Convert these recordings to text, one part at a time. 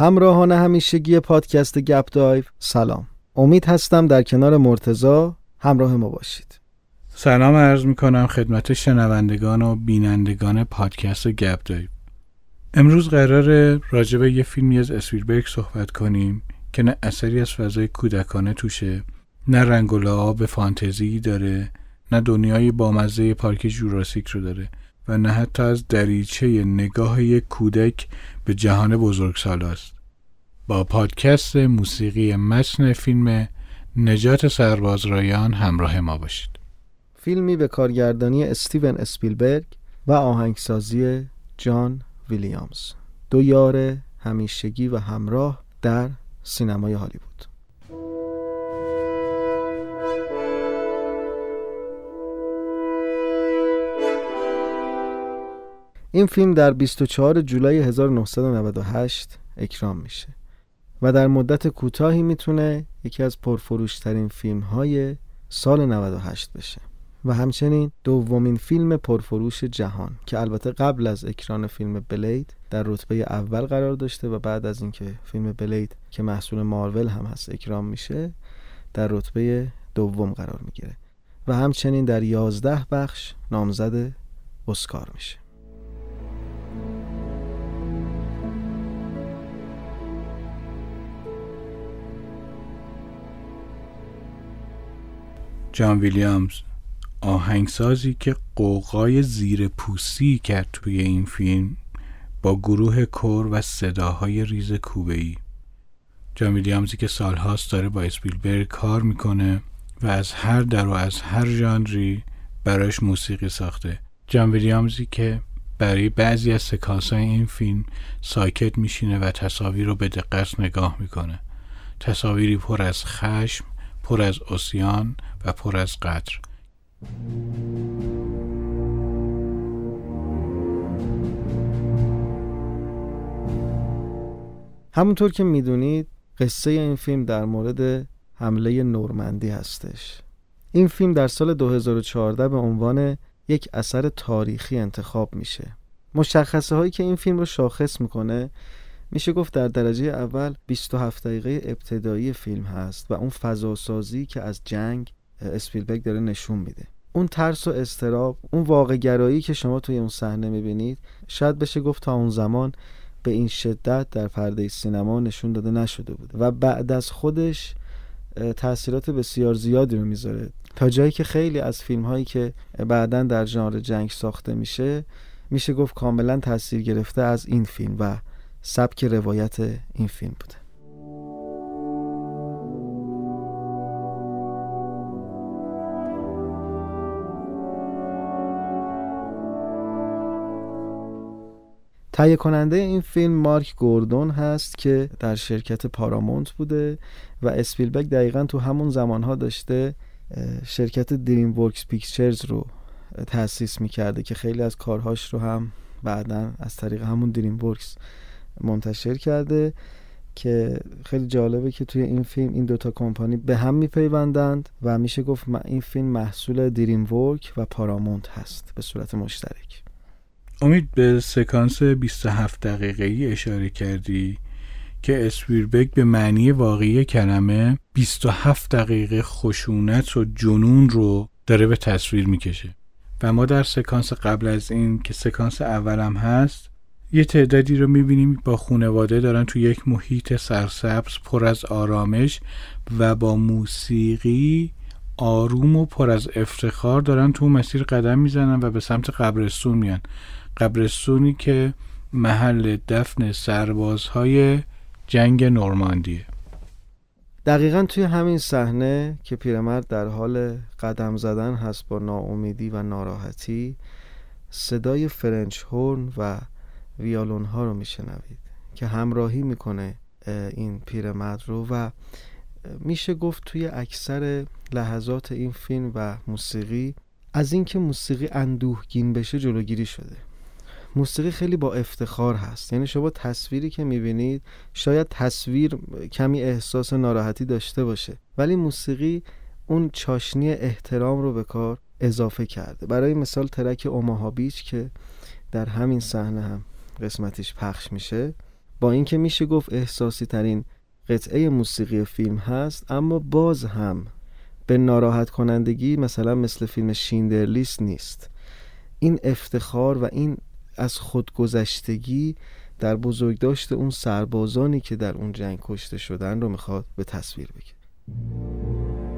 همراهان همیشگی پادکست گپ دایو سلام. امید هستم در کنار مرتزا همراه ما باشید. سلام عرض می کنم خدمت شنوندگان و بینندگان پادکست گپ دایو. امروز قرار راجع یه فیلمی از اسپیلبرگ صحبت کنیم که نه اثری از فضای کودکانه توشه نه رنگ و به فانتزی داره نه دنیای بامزه پارک جوراسیک رو داره. و نه حتی از دریچه نگاه یک کودک به جهان بزرگسال است. با پادکست موسیقی متن فیلم نجات سرباز رایان همراه ما باشید. فیلمی به کارگردانی استیون اسپیلبرگ و آهنگسازی جان ویلیامز دو یار همیشگی و همراه در سینمای هالیوود این فیلم در 24 جولای 1998 اکرام میشه و در مدت کوتاهی می‌تونه یکی از پرفروشترین فیلم های سال 98 بشه. و همچنین دومین فیلم پرفروش جهان که البته قبل از اکران فیلم بلید در رتبه اول قرار داشته و بعد از اینکه فیلم بلید که محصول مارول هم هست اکرام میشه در رتبه دوم قرار می‌گیره. و همچنین در یازده بخش نامزد اسکار میشه. جان ویلیامز آهنگسازی که قوقای زیر پوستی کرد توی این فیلم با گروه کور و صداهای ریز کوبه ای جان ویلیامزی که سالهاست داره با اسپیلبرگ کار می‌کنه و از هر در و از هر ژانری براش موسیقی ساخته. جان ویلیامزی که برای بعضی از سکانس این فیلم ساکت میشینه و تصاویر رو به دقت نگاه می‌کنه. تصاویری پر از خشم پر از اسیان و پر از قطر همونطور که می‌دونید قصه این فیلم در مورد حمله نورمندی هستش. این فیلم در سال 2014 به عنوان یک اثر تاریخی انتخاب میشه. مشخصه هایی که این فیلم رو شاخص می‌کنه میشه گفت در درجه اول 27 دقیقه ابتدایی فیلم هست و اون فضاسازی که از جنگ اسپیلبرگ داره نشون میده. اون ترس و استراب اون واقع گرایی که شما توی اون صحنه می‌بینید شاید بشه گفت تا اون زمان به این شدت در پرده سینما نشون داده نشده بوده و بعد از خودش تاثیرات بسیار زیادی رو می‌ذاره. تا جایی که خیلی از فیلم هایی که بعدا در ژانر جنگ ساخته میشه میشه گفت کاملا تاثیر گرفته از این فیلم و سبک روایت این فیلم بوده. تهیه کننده این فیلم مارک گوردون هست که در شرکت پارامونت بوده و اسپیلبرگ دقیقا تو همون زمانها داشته شرکت دریم ورکس پیکچرز رو تأسیس می‌کرده که خیلی از کارهاش رو هم بعدا از طریق همون دریم ورکس منتشر کرده که خیلی جالبه که توی این فیلم این دوتا کمپانی به هم میپیوندند و میشه گفت این فیلم محصول دریم ورک و پارامونت هست به صورت مشترک. امید به سکانس 27 دقیقه ای اشاره کردی که اسپیربک به معنی واقعی کلمه 27 دقیقه خشونت و جنون رو داره به تصویر می‌کشه. و ما در سکانس قبل از این که سکانس اولم هست یه تعدادی رو می‌بینیم با خونواده دارن تو یک محیط سرسبز پر از آرامش و با موسیقی آروم و پر از افتخار دارن تو مسیر قدم می‌زنن و به سمت قبرستون میان. قبرستونی که محل دفن سربازهای جنگ نورماندیه. دقیقا توی همین صحنه که پیرمرد در حال قدم زدن هست با ناامیدی و ناراحتی صدای فرنچ هورن و ویالون ها رو میشنوید که همراهی می‌کنه این پیرمرد رو و میشه گفت توی اکثر لحظات این فیلم و موسیقی از اینکه موسیقی اندوهگین بشه جلوگیری شده. موسیقی خیلی با افتخار هست. یعنی شما تصویری که می‌بینید شاید تصویر کمی احساس ناراحتی داشته باشه ولی موسیقی اون چاشنی احترام رو به کار اضافه کرده. برای مثال ترک اوماها بیچ که در همین صحنه هم قسمتش پخش میشه. با اینکه میشه گفت احساسی ترین قطعه موسیقی فیلم هست اما باز هم به ناراحت کنندگی مثلا مثل فیلم شیندرلیست نیست. این افتخار و این از خودگذشتگی در بزرگداشت اون سربازانی که در اون جنگ کشته شدن رو می‌خواد به تصویر بگیره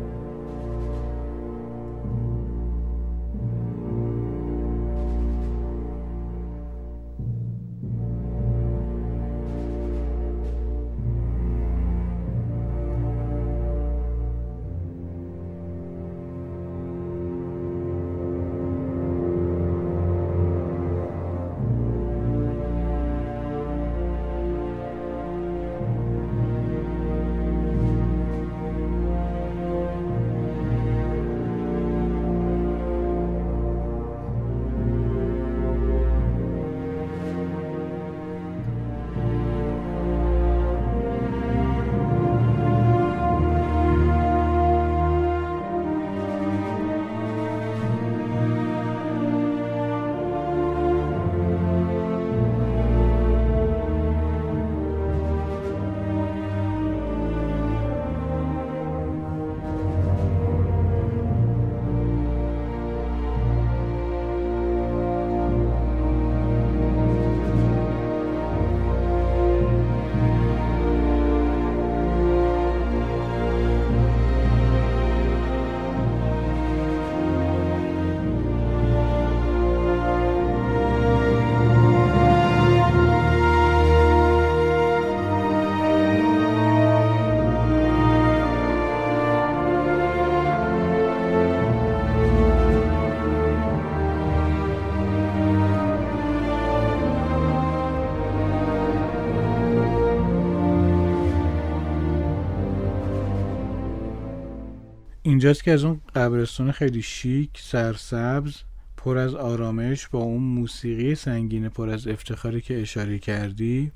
اینجاست که از اون قبرستان خیلی شیک سرسبز پر از آرامش با اون موسیقی سنگین پر از افتخاری که اشاره کردی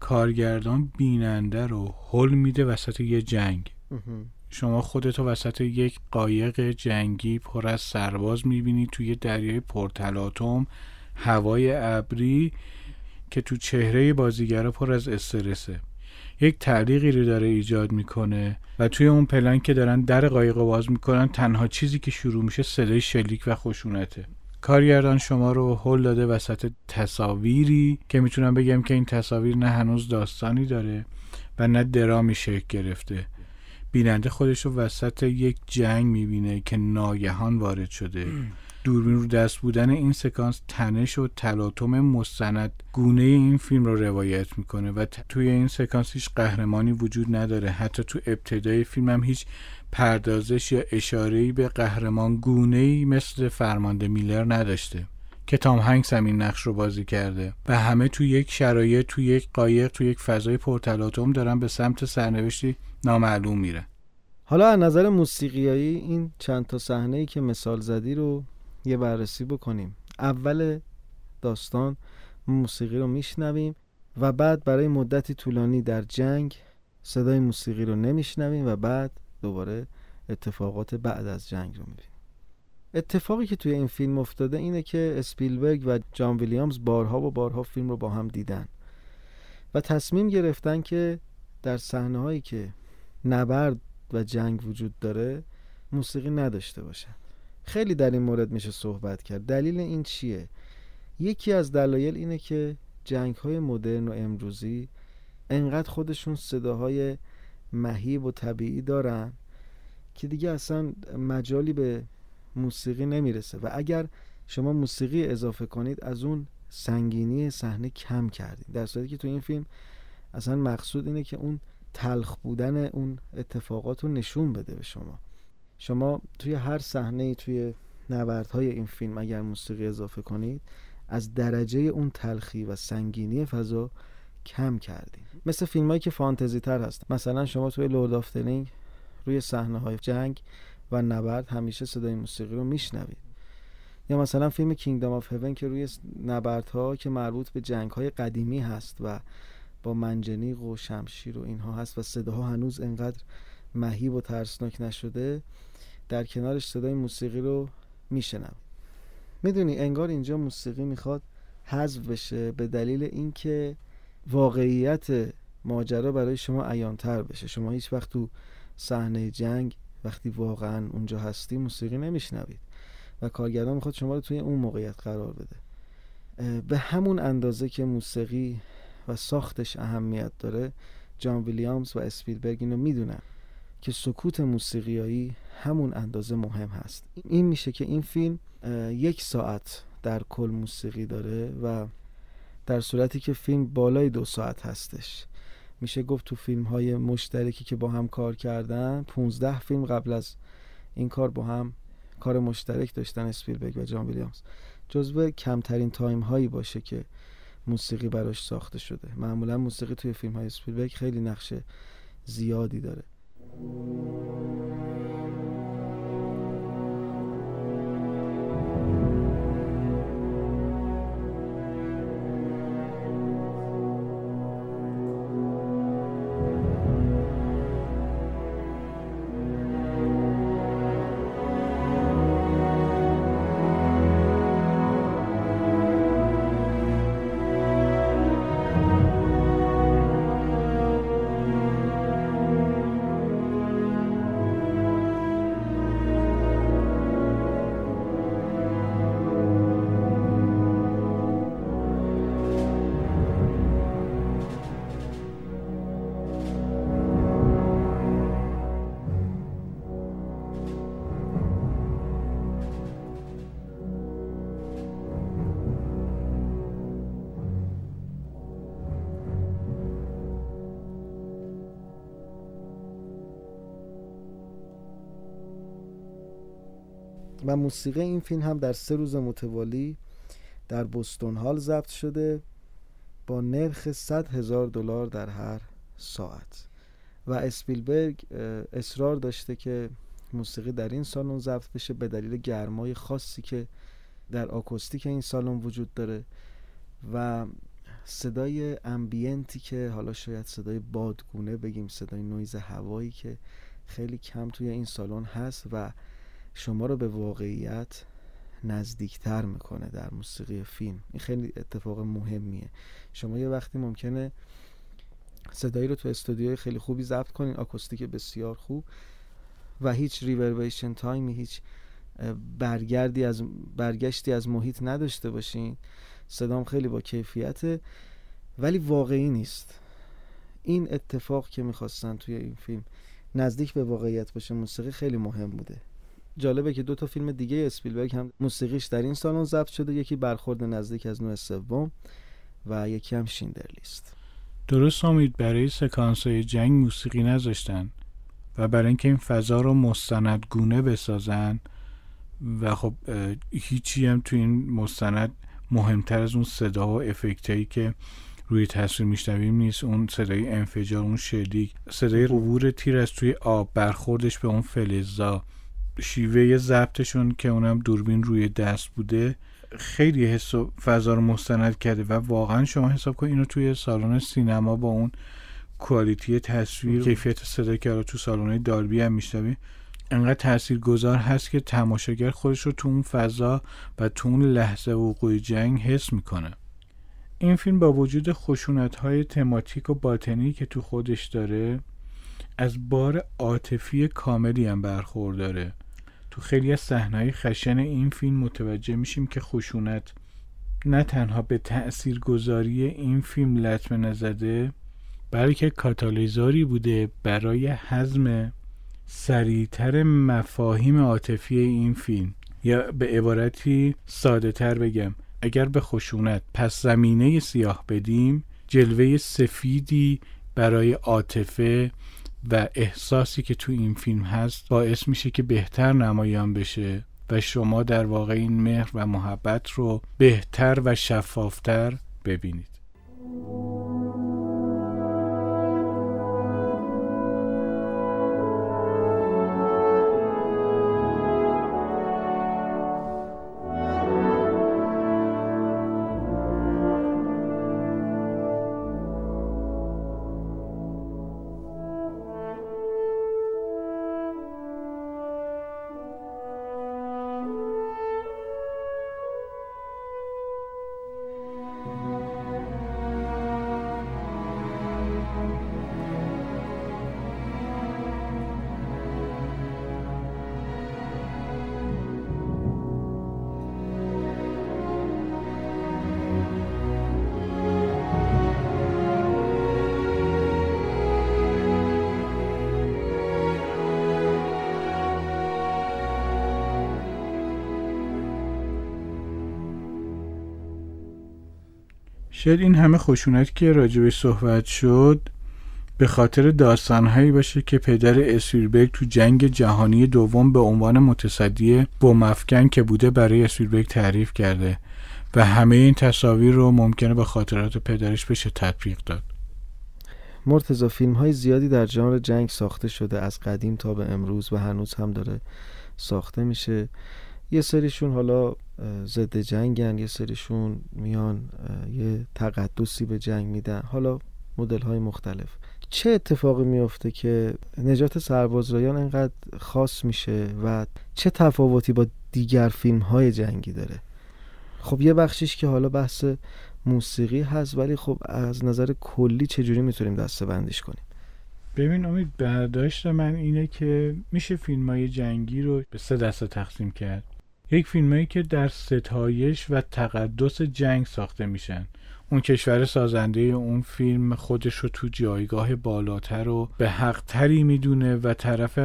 کارگردان بیننده رو حل میده وسط یه جنگ. شما خودتو وسط یک قایق جنگی پر از سرباز می‌بینی توی دریای پرتلاتوم هوای ابری که تو چهره بازیگرا پر از استرسه. یک تعلیقی رو داره ایجاد می‌کنه و توی اون پلن که دارن در قایق باز می‌کنن تنها چیزی که شروع میشه صدای شلیک و خشونته. کارگردان شما رو هل داده وسط تصاویری که می‌تونم بگم که این تصاویر نه هنوز داستانی داره و نه درامی شکل گرفته. بیننده خودش رو وسط یک جنگ می‌بینه که ناگهان وارد شده. دوربین رو دست بودن این سکانس تنش و تلاطم مستند. گونه این فیلم رو روایت می‌کنه و توی این سکانس هیچ قهرمانی وجود نداره. حتی تو ابتدای فیلم هم هیچ پردازش یا اشارهی به قهرمان گونه ای مثل فرمانده میلر نداشته که تام هنگس هم این نقش رو بازی کرده. و همه تو یک شرایط تو یک قایق تو یک فضای پرتلاطم دارن به سمت سرنوشتی نامعلوم میره حالا از نظر موسیقیایی این چند تا صحنه ای که مثال زدی رو یه بررسی بکنیم. اول داستان موسیقی رو میشنویم و بعد برای مدتی طولانی در جنگ صدای موسیقی رو نمیشنویم و بعد دوباره اتفاقات بعد از جنگ رو می‌بینیم. اتفاقی که توی این فیلم افتاده اینه که اسپیلبرگ و جان ویلیامز بارها و بارها فیلم رو با هم دیدن و تصمیم گرفتن که در صحنه هایی که نبرد و جنگ وجود داره موسیقی نداشته باشن. خیلی در این مورد میشه صحبت کرد. دلیل این چیه؟ یکی از دلایل اینه که جنگ های مدرن و امروزی انقدر خودشون صداهای مهیب و طبیعی دارن که دیگه اصلا مجالی به موسیقی نمی‌رسه. و اگر شما موسیقی اضافه کنید از اون سنگینی صحنه کم کردید در صورتی که تو این فیلم اصلا مقصود اینه که اون تلخ بودن اون اتفاقات رو نشون بده به شما. شما توی هر صحنه توی نبردهای این فیلم اگر موسیقی اضافه کنید از درجه اون تلخی و سنگینی فضا کم کردید مثل فیلم هایی که فانتزی تر هست. مثلا شما توی Lord of روی صحنه های جنگ و نبرد همیشه صدای موسیقی رو میشنوید. یا مثلا فیلم Kingdom of Heaven که روی نبردها که مربوط به جنگ های قدیمی هست و با منجنیق و شمشیر و اینها هست و صداها هنوز انقدر مهیب و ترسناک نشده در کنارش صدای موسیقی رو میشنم. می‌دونی انگار اینجا موسیقی می‌خواد حذف بشه به دلیل اینکه واقعیت ماجرا برای شما عیانتر بشه. شما هیچ وقت تو صحنه جنگ وقتی واقعا اونجا هستی موسیقی نمیشنوید و کارگردان می‌خواد شما رو توی اون موقعیت قرار بده. به همون اندازه که موسیقی و ساختش اهمیت داره جان ویلیامز و اسپیلبرگ اینو می‌دونن. که سکوت موسیقیایی همون اندازه مهم هست. این میشه که این فیلم یک ساعت در کل موسیقی داره و در صورتی که فیلم بالای دو ساعت هستش. میشه گفت تو فیلم های مشترکی که با هم کار کردن 15 فیلم قبل از این کار با هم کار مشترک داشتن اسپیلبرگ و جان ویلیامز. جزو کمترین تایم هایی باشه که موسیقی براش ساخته شده. معمولا موسیقی توی فیلم های اسپیلبرگ خیلی نقش زیادی داره. Thank you. و موسیقی این فیلم هم در سه روز متوالی در بوستون هال ضبط شده با نرخ 100 هزار دلار در هر ساعت. و اسپیلبرگ اصرار داشته که موسیقی در این سالن ضبط بشه به دلیل گرمای خاصی که در آکوستیک این سالن وجود داره و صدای امبینتی که حالا شاید صدای بادگونه بگیم صدای نویز هوایی که خیلی کم توی این سالن هست و شما رو به واقعیت نزدیکتر می‌کنه در موسیقی فیلم. این خیلی اتفاق مهمیه. شما یه وقتی ممکنه صدایی رو تو استودیوی خیلی خوبی ضبط کنین آکوستیک بسیار خوب و هیچ ریوربیشن تایمی هیچ برگردی از برگشتی از محیط نداشته باشین. صدام خیلی با کیفیته ولی واقعی نیست. این اتفاق که می‌خواستن توی این فیلم نزدیک به واقعیت باشه موسیقی خیلی مهم بوده. جالبه که دو تا فیلم دیگه اسپیلبرگ هم موسیقیش در این سالن ضبط شده یکی برخورد نزدیک از نوع سوم و یکی هم شیندر لیست. درست امید برای سکانس های جنگ موسیقی نذاشتن و برای اینکه این فضا رو مستندگونه بسازن و خب هیچی هم تو این مستند مهمتر از اون صدا و افکتایی که روی تصویر میشنویم نیست. اون صدای انفجار اون شلیک صدای عبور تیر از توی آب برخوردش به اون فلزا. شیوه ضبطشون که اونم دوربین روی دست بوده خیلی حس و فضا رو مستند کرده و واقعا شما حساب کن اینو توی سالن سینما با اون کوالیتی تصویر کیفیت صدا که تو سالن دالبی هم میشنوی انقدر تأثیر گذار هست که تماشاگر خودش رو تو اون فضا و تو اون لحظه وقوع جنگ حس می‌کنه. این فیلم با وجود خشونت های تماتیک و باطنی که تو خودش داره از بار عاطفی کاملی هم برخورداره. تو خیلی از صحنه‌های خشن این فیلم متوجه میشیم که خشونت نه تنها به تأثیر گذاری این فیلم لطمه نزده بلکه کاتالیزاری بوده برای حزم سریعتر مفاهیم عاطفی این فیلم. یا به عبارتی ساده تر بگم اگر به خشونت پس زمینه سیاه بدیم جلوه سفیدی برای عاطفه و احساسی که تو این فیلم هست باعث میشه که بهتر نمایان بشه و شما در واقع این مهر و محبت رو بهتر و شفافتر ببینید. شاید این همه خشونت که راجبش صحبت شد به خاطر داستانهایی باشه که پدر اسویربرگ تو جنگ جهانی دوم به عنوان متصدی بومفکن که بوده برای اسویربرگ تعریف کرده و همه این تصاویر رو ممکنه به خاطرات پدرش بشه تطبیق داد. مرتزا فیلم های زیادی در ژانر جنگ ساخته شده از قدیم تا به امروز و هنوز هم داره ساخته میشه. یه سریشون حالا ضد جنگن یه سریشون میان یه تقدسی به جنگ میدن. حالا مدل های مختلف. چه اتفاقی میفته که نجات سربازرایان انقدر خاص میشه و چه تفاوتی با دیگر فیلم های جنگی داره؟ خب یه بخشیش که حالا بحث موسیقی هست ولی خب از نظر کلی چجوری می‌تونیم دسته بندیش کنیم؟ ببین امید برداشت من اینه که میشه فیلم های جنگی رو به سه دسته تقسیم کرد. یک فیلمایی که در ستایش و تقدس جنگ ساخته میشن. اون کشور سازنده اون فیلم خودش رو تو جایگاه بالاتر و به حق تری می‌دونه و طرف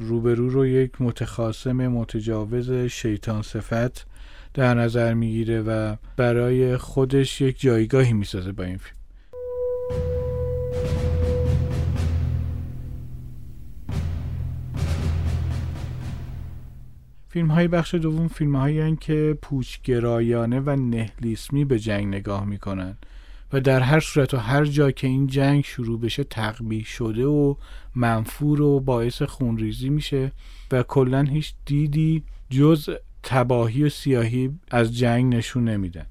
روبرو رو یک متخاصم متجاوز شیطان صفت در نظر می‌گیره و برای خودش یک جایگاهی می‌سازه با این فیلم. فیلم های بخش دوم فیلم هایی که پوچگرایانه و نهلیسمی به جنگ نگاه می‌کنن و در هر صورت و هر جا که این جنگ شروع بشه تقبیح شده و منفور و باعث خونریزی میشه و کلا هیچ دیدی جز تباهی و سیاهی از جنگ نشون نمیدن.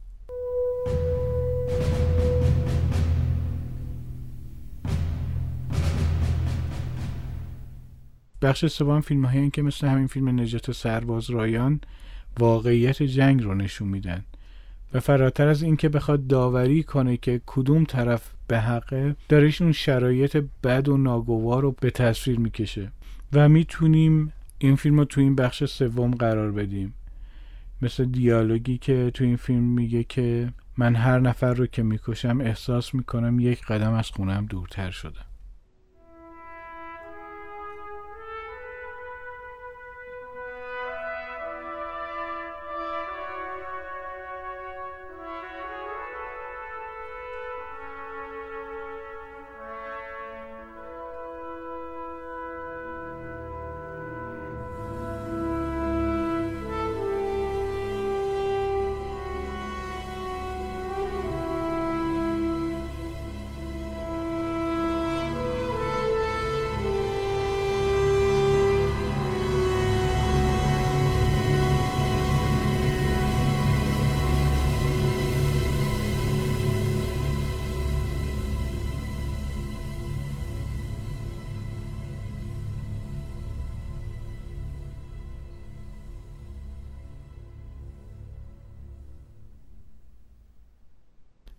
بخش سوم فیلم هایی که مثل همین فیلم نجات سرباز رایان واقعیت جنگ رو نشون میدن و فراتر از اینکه بخواد داوری کنه که کدوم طرف به حقه دارش اون شرایط بد و ناگوار رو به تصویر می‌کشه و می‌تونیم این فیلم رو تو این بخش سوم قرار بدیم. مثل دیالوگی که تو این فیلم میگه که من هر نفر رو که می‌کشم احساس می‌کنم یک قدم از خونم دورتر شدم.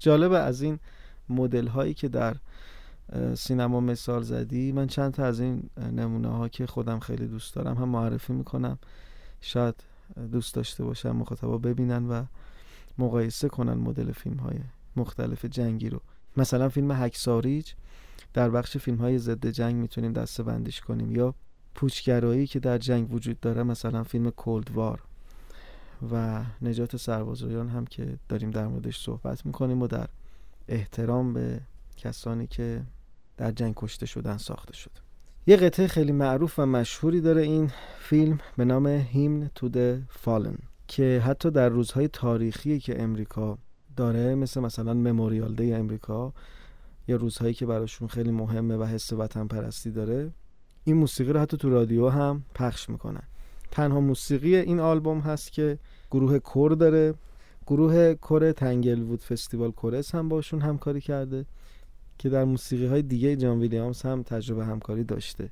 جالب از این مدل هایی که در سینما مثال زدی من چند تا از این نمونه ها که خودم خیلی دوست دارم هم معرفی می‌کنم. شاید دوست داشته باشم مخاطبا ببینن و مقایسه کنن مدل فیلم های مختلف جنگی رو. مثلا فیلم هکساریج در بخش فیلم های ضد جنگ می‌تونیم دسته بندیش کنیم. یا پوچگرایی که در جنگ وجود داره مثلا فیلم کولد وار. و نجات سربازایان هم که داریم در موردش صحبت می‌کنیم و در احترام به کسانی که در جنگ کشته شدن ساخته شد. یه قطعه خیلی معروف و مشهوری داره این فیلم به نام هیمن تو د فالن که حتی در روزهای تاریخی که امریکا داره مثل مثلا مموریال دی امریکا یا روزهایی که براشون خیلی مهمه و حس وطن پرستی داره این موسیقی رو حتی تو رادیو هم پخش می‌کنن. تنها موسیقی این آلبوم هست که گروه کور داره. گروه کور تنگل وود فستیوال کورس هم باشون همکاری کرده که در موسیقی های دیگه جان ویلیامز هم تجربه همکاری داشته.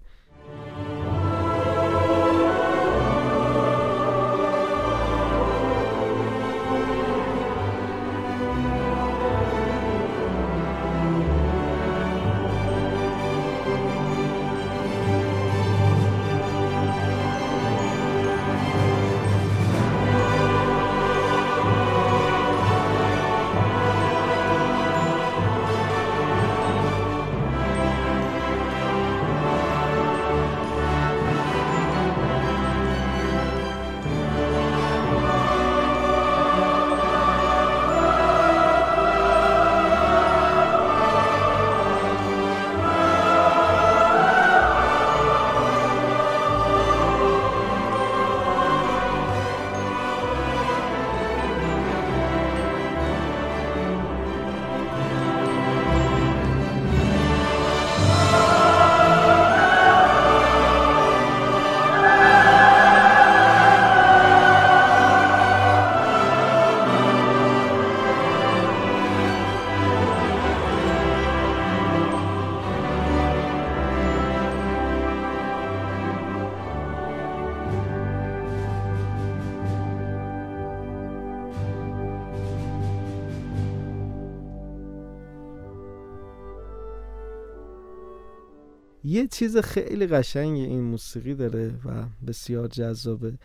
یه چیز خیلی قشنگ این موسیقی داره و بسیار جذابه.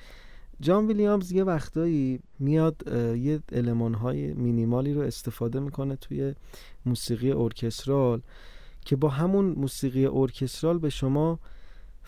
جان ویلیامز یه وقتایی میاد یه علمان های مینیمالی رو استفاده می‌کنه توی موسیقی ارکسترال که با همون موسیقی ارکسترال به شما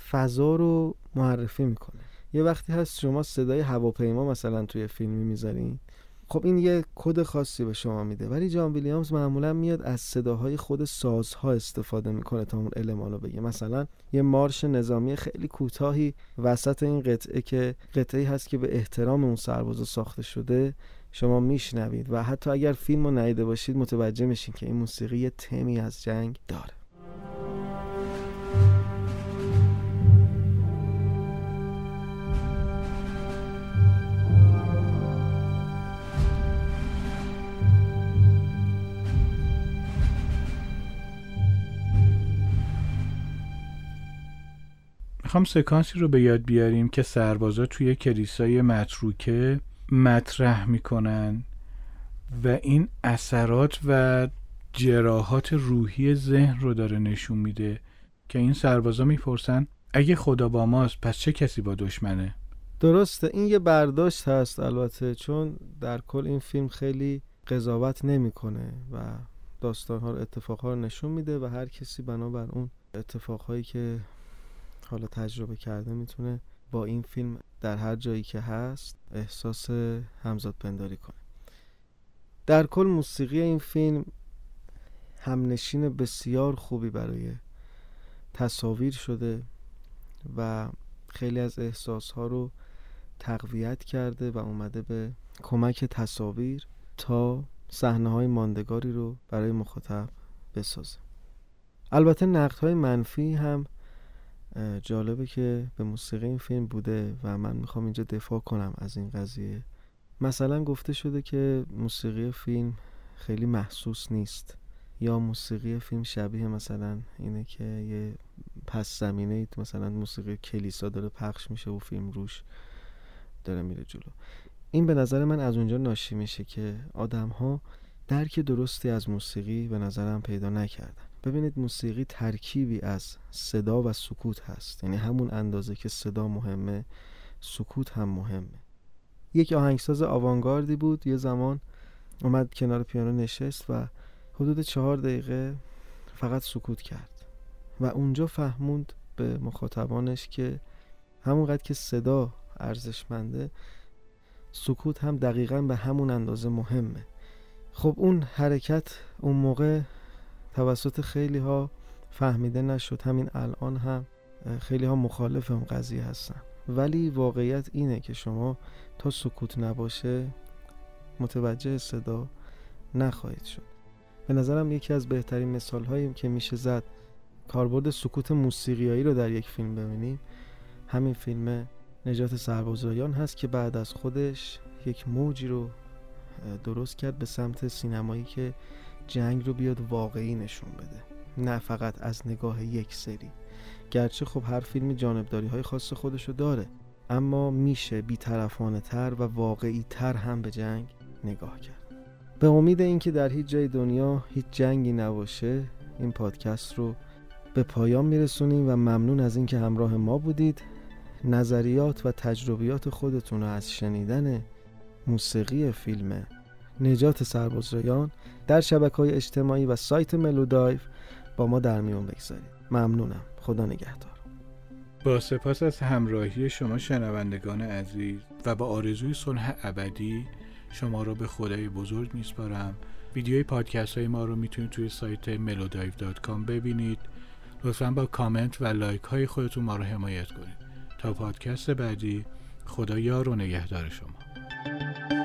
فضا رو معرفی می‌کنه. یه وقتی هست شما صدای هواپیما مثلا توی فیلمی می‌ذارین خب این یه کد خاصی به شما میده. ولی جان ویلیامز معمولا میاد از صداهای خود سازها استفاده می‌کنه تا اون المان رو بگه. مثلا یه مارش نظامی خیلی کوتاهی وسط این قطعه که قطعه هست که به احترام اون سربازا ساخته شده شما میشنوید. و حتی اگر فیلم رو ندیده باشید متوجه میشین که این موسیقی یه تمی از جنگ داره. می‌خوام سکانسی رو به یاد بیاریم که سربازا توی کلیسای متروکه مطرح می‌کنن و این اثرات و جراحات روحی ذهن رو داره نشون میده که این سربازا می‌پرسن اگه خدا با ماست پس چه کسی با دشمنه؟ درسته این یه برداشت هست البته چون در کل این فیلم خیلی قضاوت نمی‌کنه و داستانها رو اتفاقها رو نشون میده و هر کسی بنابر اون اتفاقهایی که حالا تجربه کرده می‌تونه با این فیلم در هر جایی که هست احساس همزاد پنداری کنه. در کل موسیقی این فیلم همنشین بسیار خوبی برای تصاویر شده و خیلی از احساس ها رو تقویت کرده و اومده به کمک تصاویر تا صحنه های ماندگاری رو برای مخاطب بسازه. البته نقد های منفی هم جالبه که به موسیقی این فیلم بوده و من می‌خوام اینجا دفاع کنم از این قضیه. مثلا گفته شده که موسیقی فیلم خیلی محسوس نیست. یا موسیقی فیلم شبیه مثلا اینه که یه پس زمینه مثلا موسیقی کلیسا داره پخش میشه و فیلم روش داره میره جلو. این به نظر من از اونجا ناشی میشه که آدم ها درک درستی از موسیقی به نظرم پیدا نکردن. ببینید موسیقی ترکیبی از صدا و سکوت هست. یعنی همون اندازه که صدا مهمه سکوت هم مهمه. یک آهنگساز آوانگاردی بود. یه زمان اومد کنار پیانو نشست و حدود چهار دقیقه فقط سکوت کرد. و اونجا فهموند به مخاطبانش که همونقدر که صدا ارزشمنده سکوت هم دقیقا به همون اندازه مهمه. خب اون حرکت اون موقع توسط خیلی ها فهمیده نشد همین الان هم خیلی ها مخالف اون قضیه هستن. ولی واقعیت اینه که شما تا سکوت نباشه متوجه صدا نخواهید شد. به نظرم یکی از بهترین مثال هایی که میشه زد کاربرد سکوت موسیقیایی رو در یک فیلم ببینیم. همین فیلم نجات سربازایان هست که بعد از خودش یک موجی رو درست کرد به سمت سینمایی که جنگ رو بیاد واقعی نشون بده. نه فقط از نگاه یک سری. گرچه خب هر فیلمی جانبداری های خاص خودشو داره اما میشه بیطرفانه تر و واقعی تر هم به جنگ نگاه کرد. به امید اینکه در هیچ جای دنیا هیچ جنگی نباشه این پادکست رو به پایان میرسونیم و ممنون از اینکه همراه ما بودید. نظریات و تجربیات خودتون رو از شنیدن موسیقی فیلم نجات سربازایان در شبکه های اجتماعی و سایت ملودایف با ما در میون بگذارید. ممنونم. خدا نگهدار. با سپاس از همراهی شما شنوندگان عزیز و با آرزوی صلح ابدی شما را به خدای بزرگ میسپارم. ویدیوی پادکست های ما رو می‌تونید توی سایت melodive.com ببینید. لطفا با کامنت و لایک های خودتون ما رو حمایت کنید. تا پادکست بعدی خدا یار و نگهدار شما.